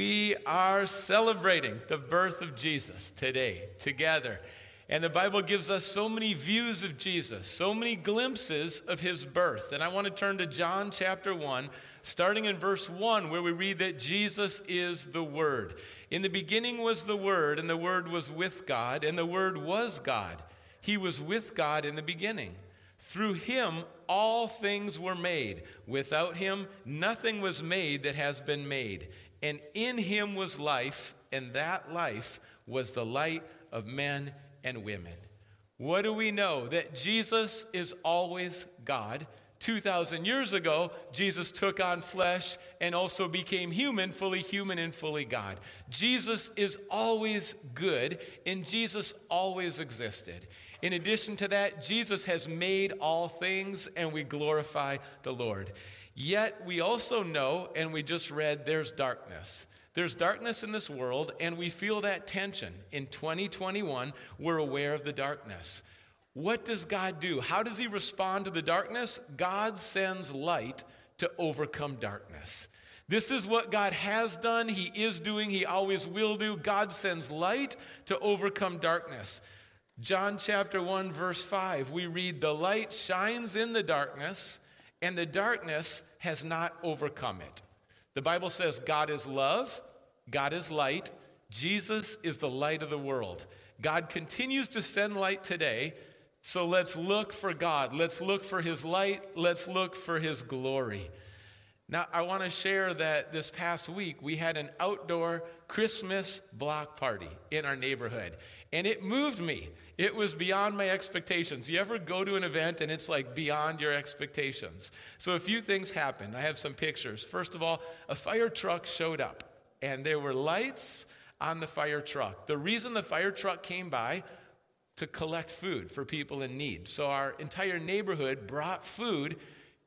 We are celebrating the birth of Jesus today together. And the Bible gives us so many views of Jesus, so many glimpses of his birth. And I want to turn to John chapter 1, starting in verse 1, where we read that Jesus is the Word. In the beginning was the Word, and the Word was with God, and the Word was God. He was with God in the beginning. Through him, all things were made. Without him, nothing was made that has been made. And in him was life, and that life was the light of men and women. What do we know? That Jesus is always God. 2,000 years ago, Jesus took on flesh and also became human, fully human and fully God. Jesus is always good, and Jesus always existed. In addition to that, Jesus has made all things, and we glorify the Lord. Yet we also know, and we just read, there's darkness. There's darkness in this world, and we feel that tension. In 2021, we're aware of the darkness. What does God do? How does He respond to the darkness? God sends light to overcome darkness. This is what God has done, He is doing, He always will do. God sends light to overcome darkness. John chapter 1, verse 5, we read, The light shines in the darkness, and the darkness has not overcome it. The Bible says God is love, God is light, Jesus is the light of the world. God continues to send light today, so let's look for God. Let's look for His light. Let's look for His glory. Now, I want to share that this past week we had an outdoor Christmas block party in our neighborhood, and it moved me. It was beyond my expectations. You ever go to an event and it's like beyond your expectations? So a few things happened. I have some pictures. First of all, a fire truck showed up and there were lights on the fire truck. The reason the fire truck came by to collect food for people in need. So our entire neighborhood brought food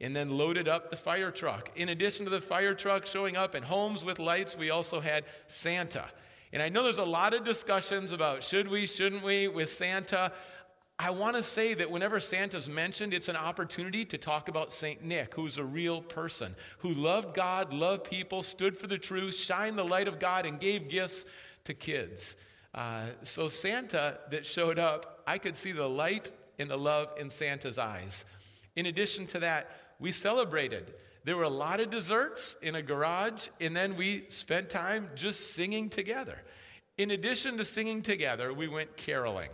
and then loaded up the fire truck. In addition to the fire truck showing up in homes with lights, we also had Santa. And I know there's a lot of discussions about should we, shouldn't we with Santa. I want to say that whenever Santa's mentioned, it's an opportunity to talk about St. Nick, who's a real person, who loved God, loved people, stood for the truth, shined the light of God, and gave gifts to kids. Uh, so, Santa that showed up, I could see the light and the love in Santa's eyes. In addition to that, we celebrated there were a lot of desserts in a garage, and then we spent time just singing together. In addition to singing together, we went caroling.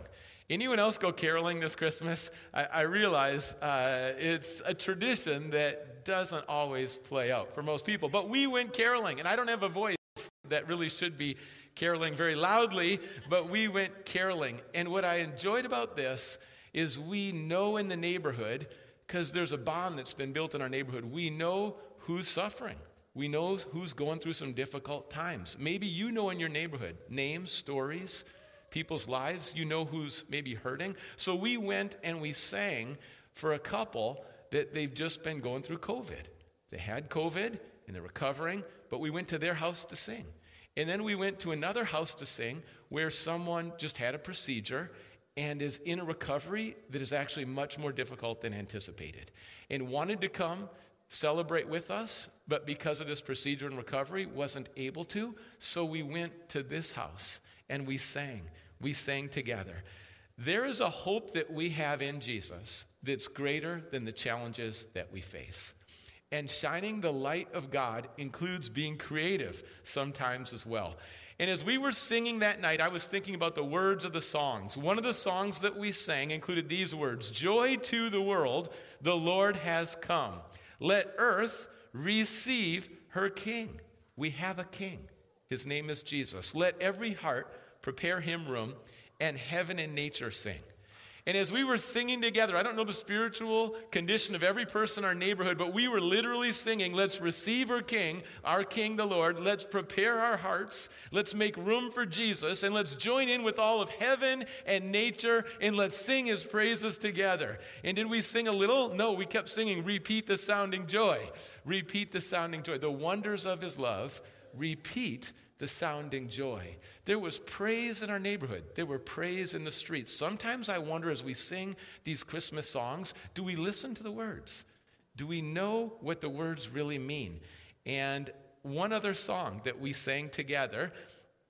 Anyone else go caroling this Christmas? I, I realize uh, it's a tradition that doesn't always play out for most people, but we went caroling, and I don't have a voice that really should be caroling very loudly, but we went caroling. And what I enjoyed about this is we know in the neighborhood because there's a bond that's been built in our neighborhood. We know who's suffering. We know who's going through some difficult times. Maybe you know in your neighborhood names, stories, people's lives. You know who's maybe hurting. So we went and we sang for a couple that they've just been going through COVID. They had COVID and they're recovering, but we went to their house to sing. And then we went to another house to sing where someone just had a procedure and is in a recovery that is actually much more difficult than anticipated. And wanted to come celebrate with us but because of this procedure and recovery wasn't able to. So we went to this house and we sang. We sang together. There is a hope that we have in jesus that's greater than the challenges that we face. And shining the light of god includes being creative sometimes as well and as we were singing that night, I was thinking about the words of the songs. One of the songs that we sang included these words Joy to the world, the Lord has come. Let earth receive her king. We have a king. His name is Jesus. Let every heart prepare him room, and heaven and nature sing. And as we were singing together, I don't know the spiritual condition of every person in our neighborhood, but we were literally singing, Let's receive our King, our King the Lord. Let's prepare our hearts. Let's make room for Jesus. And let's join in with all of heaven and nature and let's sing his praises together. And did we sing a little? No, we kept singing, Repeat the sounding joy. Repeat the sounding joy. The wonders of his love. Repeat the sounding joy. There was praise in our neighborhood. There were praise in the streets. Sometimes I wonder as we sing these Christmas songs, do we listen to the words? Do we know what the words really mean? And one other song that we sang together.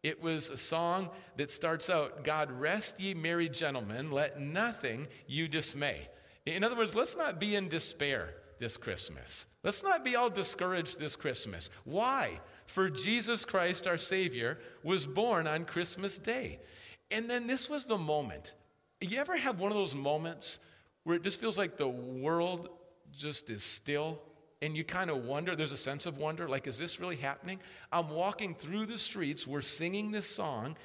It was a song that starts out God rest ye merry gentlemen, let nothing you dismay. In other words, let's not be in despair this Christmas. Let's not be all discouraged this Christmas. Why? For Jesus Christ, our Savior, was born on Christmas Day. And then this was the moment. You ever have one of those moments where it just feels like the world just is still and you kind of wonder, there's a sense of wonder, like, is this really happening? I'm walking through the streets, we're singing this song,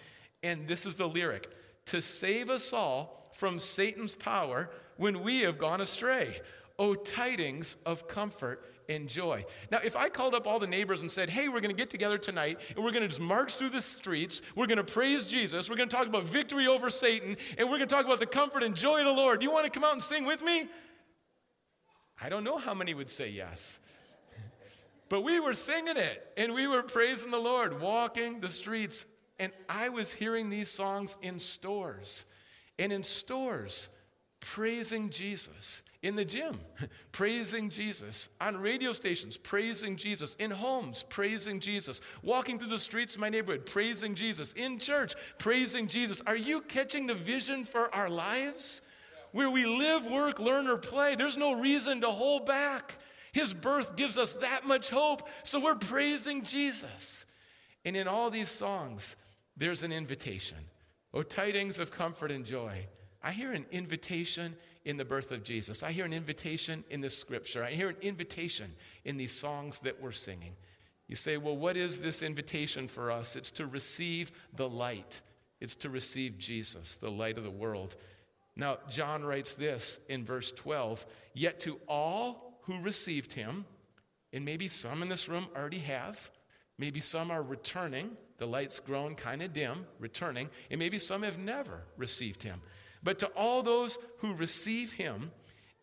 and this is the lyric To save us all from Satan's power when we have gone astray. Oh, tidings of comfort and joy. Now, if I called up all the neighbors and said, hey, we're going to get together tonight and we're going to just march through the streets, we're going to praise Jesus, we're going to talk about victory over Satan, and we're going to talk about the comfort and joy of the Lord, do you want to come out and sing with me? I don't know how many would say yes. But we were singing it and we were praising the Lord, walking the streets. And I was hearing these songs in stores and in stores, praising Jesus. In the gym, praising Jesus. On radio stations, praising Jesus. In homes, praising Jesus. Walking through the streets of my neighborhood, praising Jesus. In church, praising Jesus. Are you catching the vision for our lives? where we live, work, learn, or play. There's no reason to hold back. His birth gives us that much hope, so we're praising Jesus. And in all these songs, there's an invitation. Oh, tidings of comfort and joy. I hear an invitation in the birth of Jesus. I hear an invitation in this scripture. I hear an invitation in these songs that we're singing. You say, well, what is this invitation for us? It's to receive the light, it's to receive Jesus, the light of the world. Now, John writes this in verse 12 Yet to all who received him, and maybe some in this room already have, maybe some are returning, the light's grown kind of dim, returning, and maybe some have never received him. But to all those who receive him,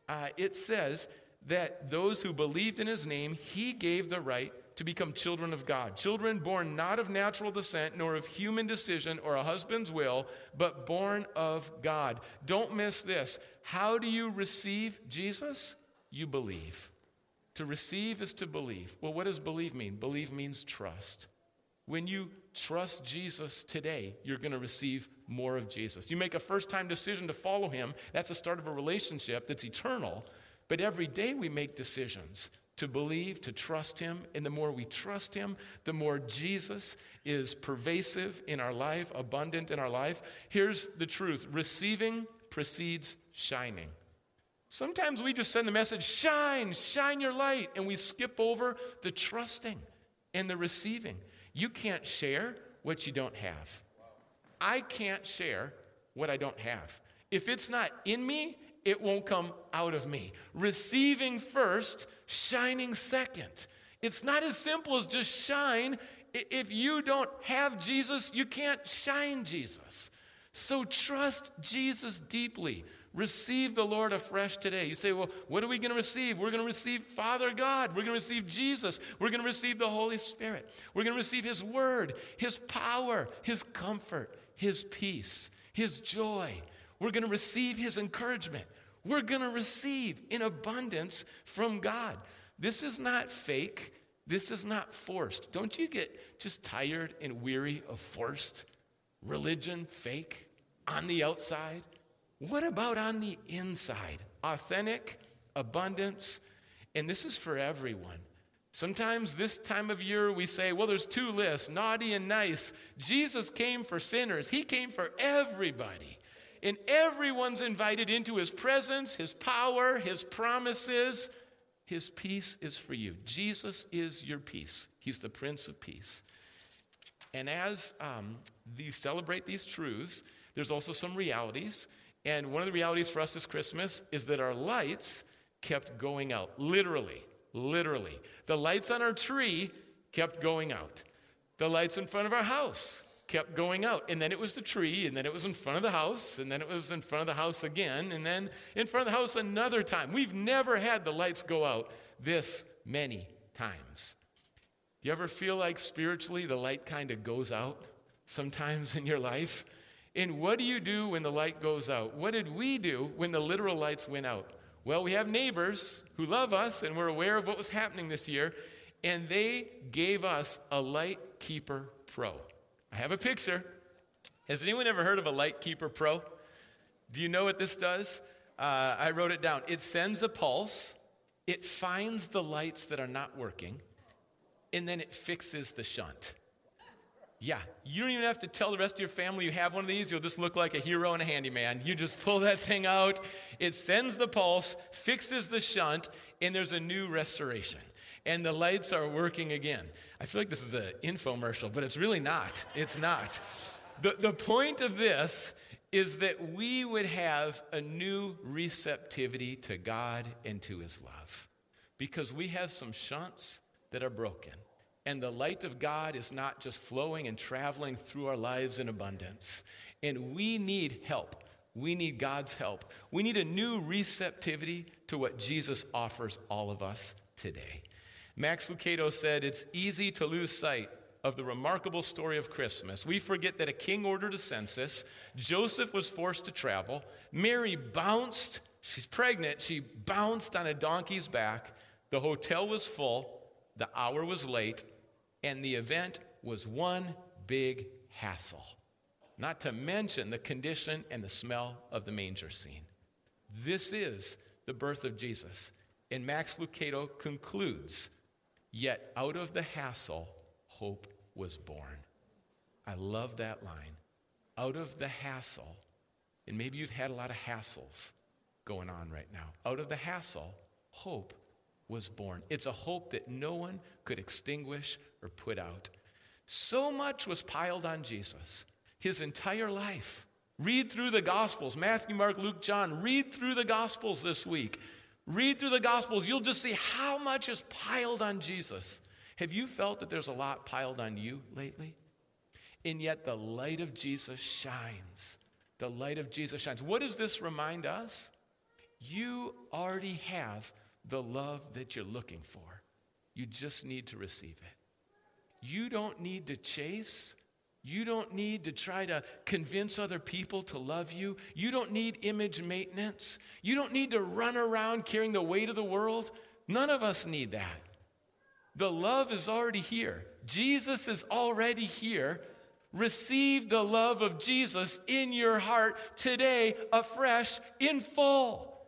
uh, it says that those who believed in his name, he gave the right to become children of God. Children born not of natural descent, nor of human decision or a husband's will, but born of God. Don't miss this. How do you receive Jesus? You believe. To receive is to believe. Well, what does believe mean? Believe means trust. When you trust Jesus today, you're going to receive more of Jesus. You make a first time decision to follow him, that's the start of a relationship that's eternal. But every day we make decisions to believe, to trust Him. And the more we trust Him, the more Jesus is pervasive in our life, abundant in our life. Here's the truth receiving precedes shining. Sometimes we just send the message, shine, shine your light, and we skip over the trusting and the receiving. You can't share what you don't have. I can't share what I don't have. If it's not in me, it won't come out of me. Receiving first, shining second. It's not as simple as just shine. If you don't have Jesus, you can't shine Jesus. So trust Jesus deeply. Receive the Lord afresh today. You say, well, what are we going to receive? We're going to receive Father God. We're going to receive Jesus. We're going to receive the Holy Spirit. We're going to receive His Word, His power, His comfort, His peace, His joy. We're going to receive His encouragement. We're going to receive in abundance from God. This is not fake. This is not forced. Don't you get just tired and weary of forced religion, fake, on the outside? What about on the inside? Authentic, abundance, and this is for everyone. Sometimes this time of year we say, well, there's two lists naughty and nice. Jesus came for sinners, He came for everybody and everyone's invited into his presence, his power, his promises. His peace is for you. Jesus is your peace. He's the Prince of Peace. And as um, these celebrate these truths, there's also some realities. And one of the realities for us this Christmas is that our lights kept going out. Literally, literally. The lights on our tree kept going out. The lights in front of our house kept going out. And then it was the tree, and then it was in front of the house, and then it was in front of the house again, and then in front of the house another time. We've never had the lights go out this many times. Do you ever feel like spiritually the light kind of goes out sometimes in your life? And what do you do when the light goes out? What did we do when the literal lights went out? Well, we have neighbors who love us and we're aware of what was happening this year. and they gave us a Light Keeper Pro. I have a picture. Has anyone ever heard of a Light Keeper Pro? Do you know what this does? Uh, I wrote it down. It sends a pulse, it finds the lights that are not working, and then it fixes the shunt. Yeah, you don't even have to tell the rest of your family you have one of these. You'll just look like a hero and a handyman. You just pull that thing out, it sends the pulse, fixes the shunt, and there's a new restoration. And the lights are working again. I feel like this is an infomercial, but it's really not. It's not. The, the point of this is that we would have a new receptivity to God and to His love because we have some shunts that are broken. And the light of God is not just flowing and traveling through our lives in abundance. And we need help. We need God's help. We need a new receptivity to what Jesus offers all of us today. Max Lucado said, It's easy to lose sight of the remarkable story of Christmas. We forget that a king ordered a census, Joseph was forced to travel, Mary bounced, she's pregnant, she bounced on a donkey's back, the hotel was full, the hour was late, and the event was one big hassle. Not to mention the condition and the smell of the manger scene. This is the birth of Jesus. And Max Lucado concludes Yet out of the hassle, hope was born. I love that line. Out of the hassle, and maybe you've had a lot of hassles going on right now. Out of the hassle, hope was born. It's a hope that no one could extinguish or put out. So much was piled on Jesus, his entire life. Read through the Gospels Matthew, Mark, Luke, John. Read through the Gospels this week. Read through the Gospels. You'll just see how much is piled on Jesus. Have you felt that there's a lot piled on you lately? And yet the light of Jesus shines. The light of Jesus shines. What does this remind us? You already have the love that you're looking for. You just need to receive it. You don't need to chase. You don't need to try to convince other people to love you. You don't need image maintenance. You don't need to run around carrying the weight of the world. None of us need that. The love is already here. Jesus is already here. Receive the love of Jesus in your heart today, afresh, in full.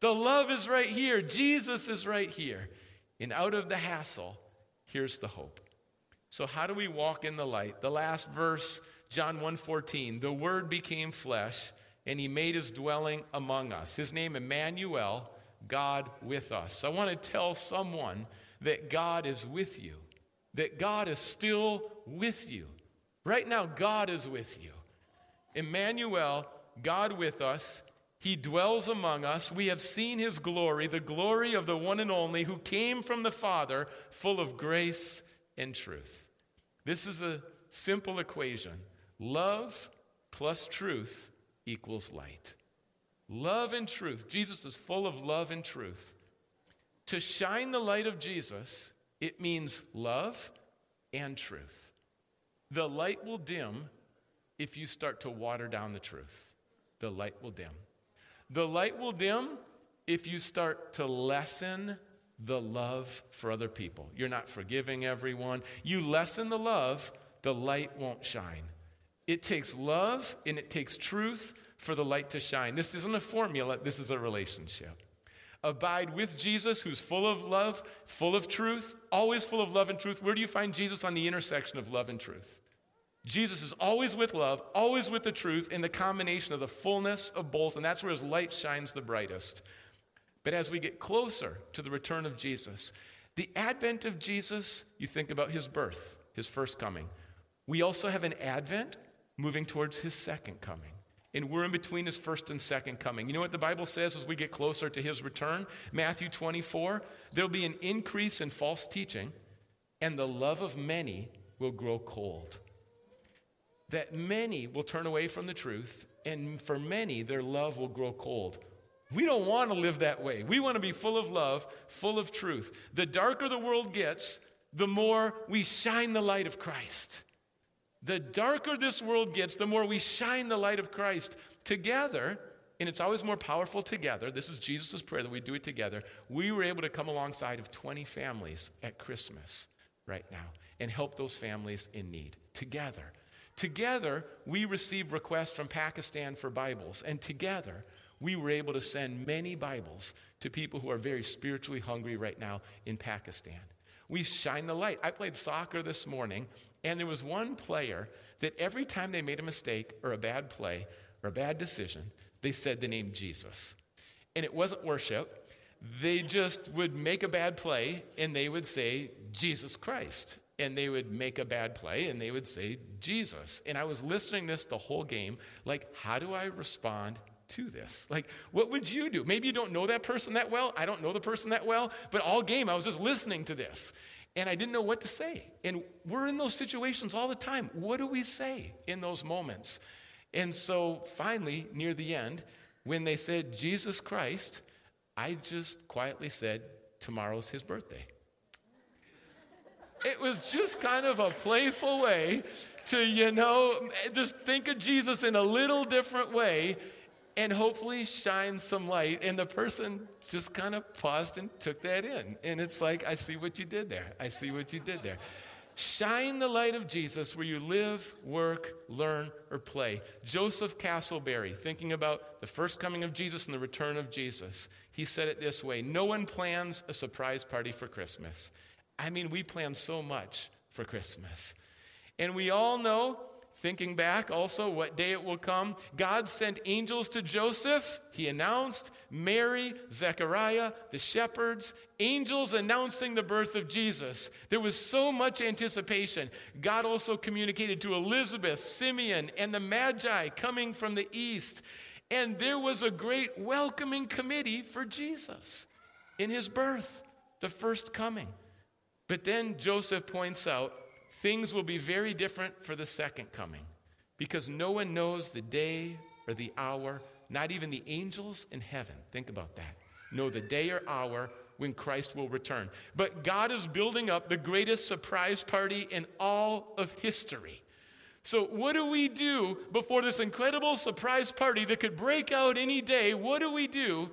The love is right here. Jesus is right here. And out of the hassle, here's the hope. So how do we walk in the light? The last verse, John 1:14, the word became flesh and he made his dwelling among us. His name Emmanuel, God with us. I want to tell someone that God is with you. That God is still with you. Right now God is with you. Emmanuel, God with us, he dwells among us. We have seen his glory, the glory of the one and only who came from the Father, full of grace and truth. This is a simple equation love plus truth equals light. Love and truth. Jesus is full of love and truth. To shine the light of Jesus, it means love and truth. The light will dim if you start to water down the truth. The light will dim. The light will dim if you start to lessen the love for other people. You're not forgiving everyone. You lessen the love, the light won't shine. It takes love and it takes truth for the light to shine. This isn't a formula, this is a relationship. Abide with Jesus, who's full of love, full of truth, always full of love and truth. Where do you find Jesus on the intersection of love and truth? Jesus is always with love, always with the truth, in the combination of the fullness of both, and that's where his light shines the brightest. But as we get closer to the return of Jesus, the advent of Jesus, you think about his birth, his first coming. We also have an advent moving towards his second coming. And we're in between his first and second coming. You know what the Bible says as we get closer to his return? Matthew 24 there'll be an increase in false teaching, and the love of many will grow cold that many will turn away from the truth, and for many, their love will grow cold. We don't want to live that way. We want to be full of love, full of truth. The darker the world gets, the more we shine the light of Christ. The darker this world gets, the more we shine the light of Christ. Together, and it's always more powerful together. This is Jesus' prayer that we do it together. We were able to come alongside of 20 families at Christmas right now and help those families in need together. Together, we received requests from Pakistan for Bibles, and together, we were able to send many Bibles to people who are very spiritually hungry right now in Pakistan. We shine the light. I played soccer this morning, and there was one player that every time they made a mistake or a bad play or a bad decision, they said the name Jesus. And it wasn't worship. They just would make a bad play and they would say Jesus Christ. And they would make a bad play and they would say Jesus. And I was listening to this the whole game, like, how do I respond to this? Like, what would you do? Maybe you don't know that person that well. I don't know the person that well, but all game I was just listening to this and I didn't know what to say. And we're in those situations all the time. What do we say in those moments? And so finally, near the end, when they said Jesus Christ, I just quietly said, Tomorrow's his birthday. It was just kind of a playful way to, you know, just think of Jesus in a little different way and hopefully shine some light. And the person just kind of paused and took that in. And it's like, I see what you did there. I see what you did there. Shine the light of Jesus where you live, work, learn, or play. Joseph Castleberry, thinking about the first coming of Jesus and the return of Jesus, he said it this way No one plans a surprise party for Christmas. I mean, we plan so much for Christmas. And we all know Thinking back also what day it will come, God sent angels to Joseph. He announced Mary, Zechariah, the shepherds, angels announcing the birth of Jesus. There was so much anticipation. God also communicated to Elizabeth, Simeon, and the Magi coming from the east. And there was a great welcoming committee for Jesus in his birth, the first coming. But then Joseph points out things will be very different for the second coming because no one knows the day or the hour, not even the angels in heaven. Think about that. Know the day or hour when Christ will return. But God is building up the greatest surprise party in all of history. So, what do we do before this incredible surprise party that could break out any day? What do we do?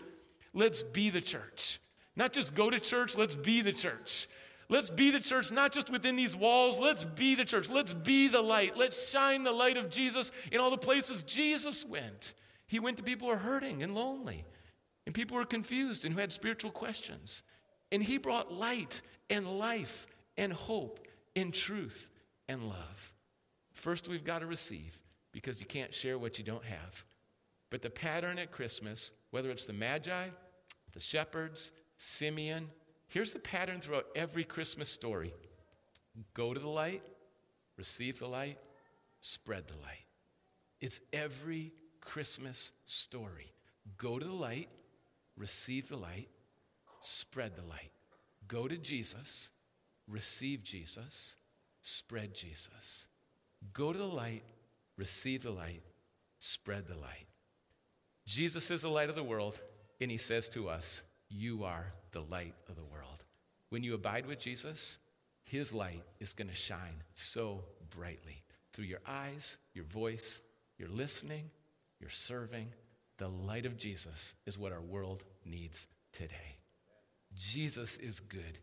Let's be the church. Not just go to church, let's be the church. Let's be the church, not just within these walls. Let's be the church. Let's be the light. Let's shine the light of Jesus in all the places Jesus went. He went to people who are hurting and lonely, and people who are confused and who had spiritual questions. And he brought light and life and hope and truth and love. First, we've got to receive because you can't share what you don't have. But the pattern at Christmas, whether it's the Magi, the shepherds, Simeon, Here's the pattern throughout every Christmas story go to the light, receive the light, spread the light. It's every Christmas story. Go to the light, receive the light, spread the light. Go to Jesus, receive Jesus, spread Jesus. Go to the light, receive the light, spread the light. Jesus is the light of the world, and he says to us, You are the light of the world. When you abide with Jesus, his light is going to shine so brightly through your eyes, your voice, your listening, your serving. The light of Jesus is what our world needs today. Jesus is good.